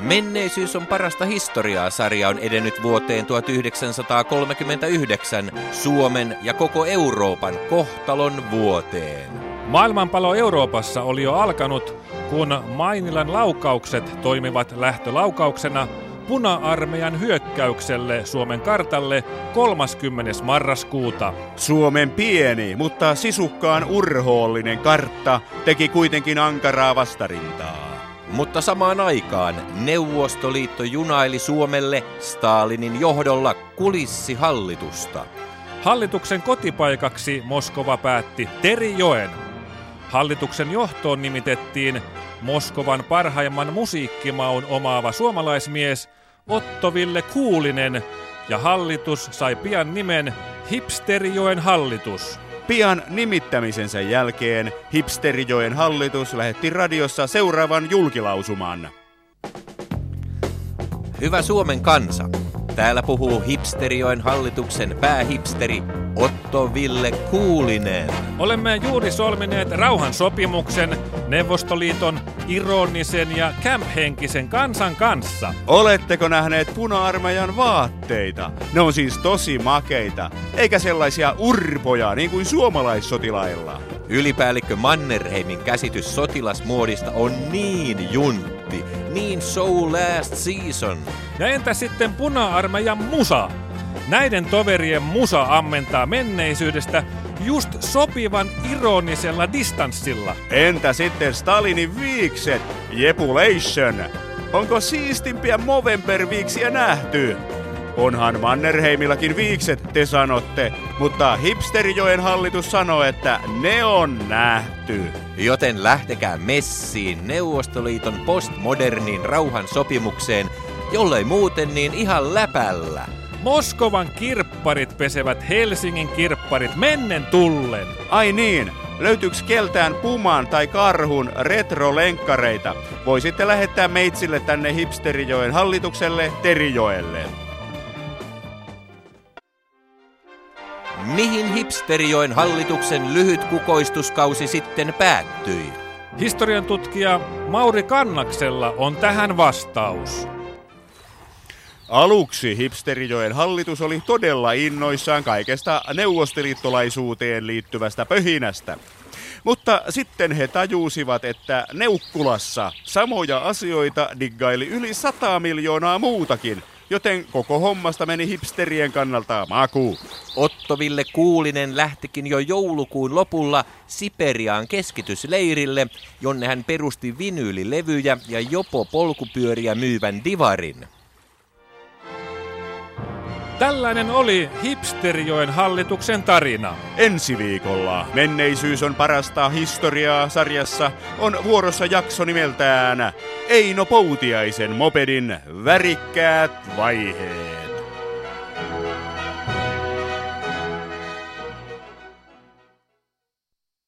Menneisyys on parasta historiaa sarja on edennyt vuoteen 1939 Suomen ja koko Euroopan kohtalon vuoteen. Maailmanpalo Euroopassa oli jo alkanut, kun Mainilan laukaukset toimivat lähtölaukauksena puna-armeijan hyökkäykselle Suomen kartalle 30. marraskuuta. Suomen pieni, mutta sisukkaan urhoollinen kartta teki kuitenkin ankaraa vastarintaa. Mutta samaan aikaan Neuvostoliitto junaili Suomelle Stalinin johdolla kulissihallitusta. Hallituksen kotipaikaksi Moskova päätti Terijoen. Hallituksen johtoon nimitettiin Moskovan parhaimman musiikkimaun omaava suomalaismies Otto Ville Kuulinen ja hallitus sai pian nimen Hipsterijoen hallitus. Pian nimittämisensä jälkeen Hipsterijoen hallitus lähetti radiossa seuraavan julkilausuman. Hyvä Suomen kansa. Täällä puhuu Hipsterijoen hallituksen päähipsteri Otto Ville Kuulinen. Olemme juuri solmineet rauhan sopimuksen Neuvostoliiton ironisen ja kämphenkisen kansan kanssa. Oletteko nähneet puna-armeijan vaatteita? Ne on siis tosi makeita, eikä sellaisia urpoja niin kuin suomalaissotilailla. Ylipäällikkö Mannerheimin käsitys sotilasmuodista on niin juntti, niin so last season. Ja entä sitten puna-armeijan musa? Näiden toverien musa ammentaa menneisyydestä just sopivan ironisella distanssilla. Entä sitten Stalinin viikset? Jepulation. Onko siistimpiä Movember-viiksiä nähty? Onhan Mannerheimillakin viikset, te sanotte, mutta Hipsterijoen hallitus sanoo, että ne on nähty. Joten lähtekää messiin Neuvostoliiton postmoderniin rauhan sopimukseen, jollei muuten niin ihan läpällä. Moskovan kirpparit pesevät Helsingin kirpparit mennen tullen. Ai niin, löytyykö keltään puman tai karhun retrolenkkareita? Voisitte lähettää meitsille tänne Hipsterijoen hallitukselle Terijoelle. Mihin Hipsterijoen hallituksen lyhyt kukoistuskausi sitten päättyi? Historian tutkija Mauri Kannaksella on tähän vastaus. Aluksi Hipsterijoen hallitus oli todella innoissaan kaikesta neuvostoliittolaisuuteen liittyvästä pöhinästä. Mutta sitten he tajusivat, että Neukkulassa samoja asioita diggaili yli 100 miljoonaa muutakin, joten koko hommasta meni hipsterien kannalta maku. Otto Ville Kuulinen lähtikin jo joulukuun lopulla Siperiaan keskitysleirille, jonne hän perusti vinyylilevyjä ja jopo polkupyöriä myyvän divarin. Tällainen oli Hipsterijoen hallituksen tarina. Ensi viikolla Menneisyys on parasta historiaa sarjassa on vuorossa jakso nimeltään Eino Poutiaisen mopedin värikkäät vaiheet.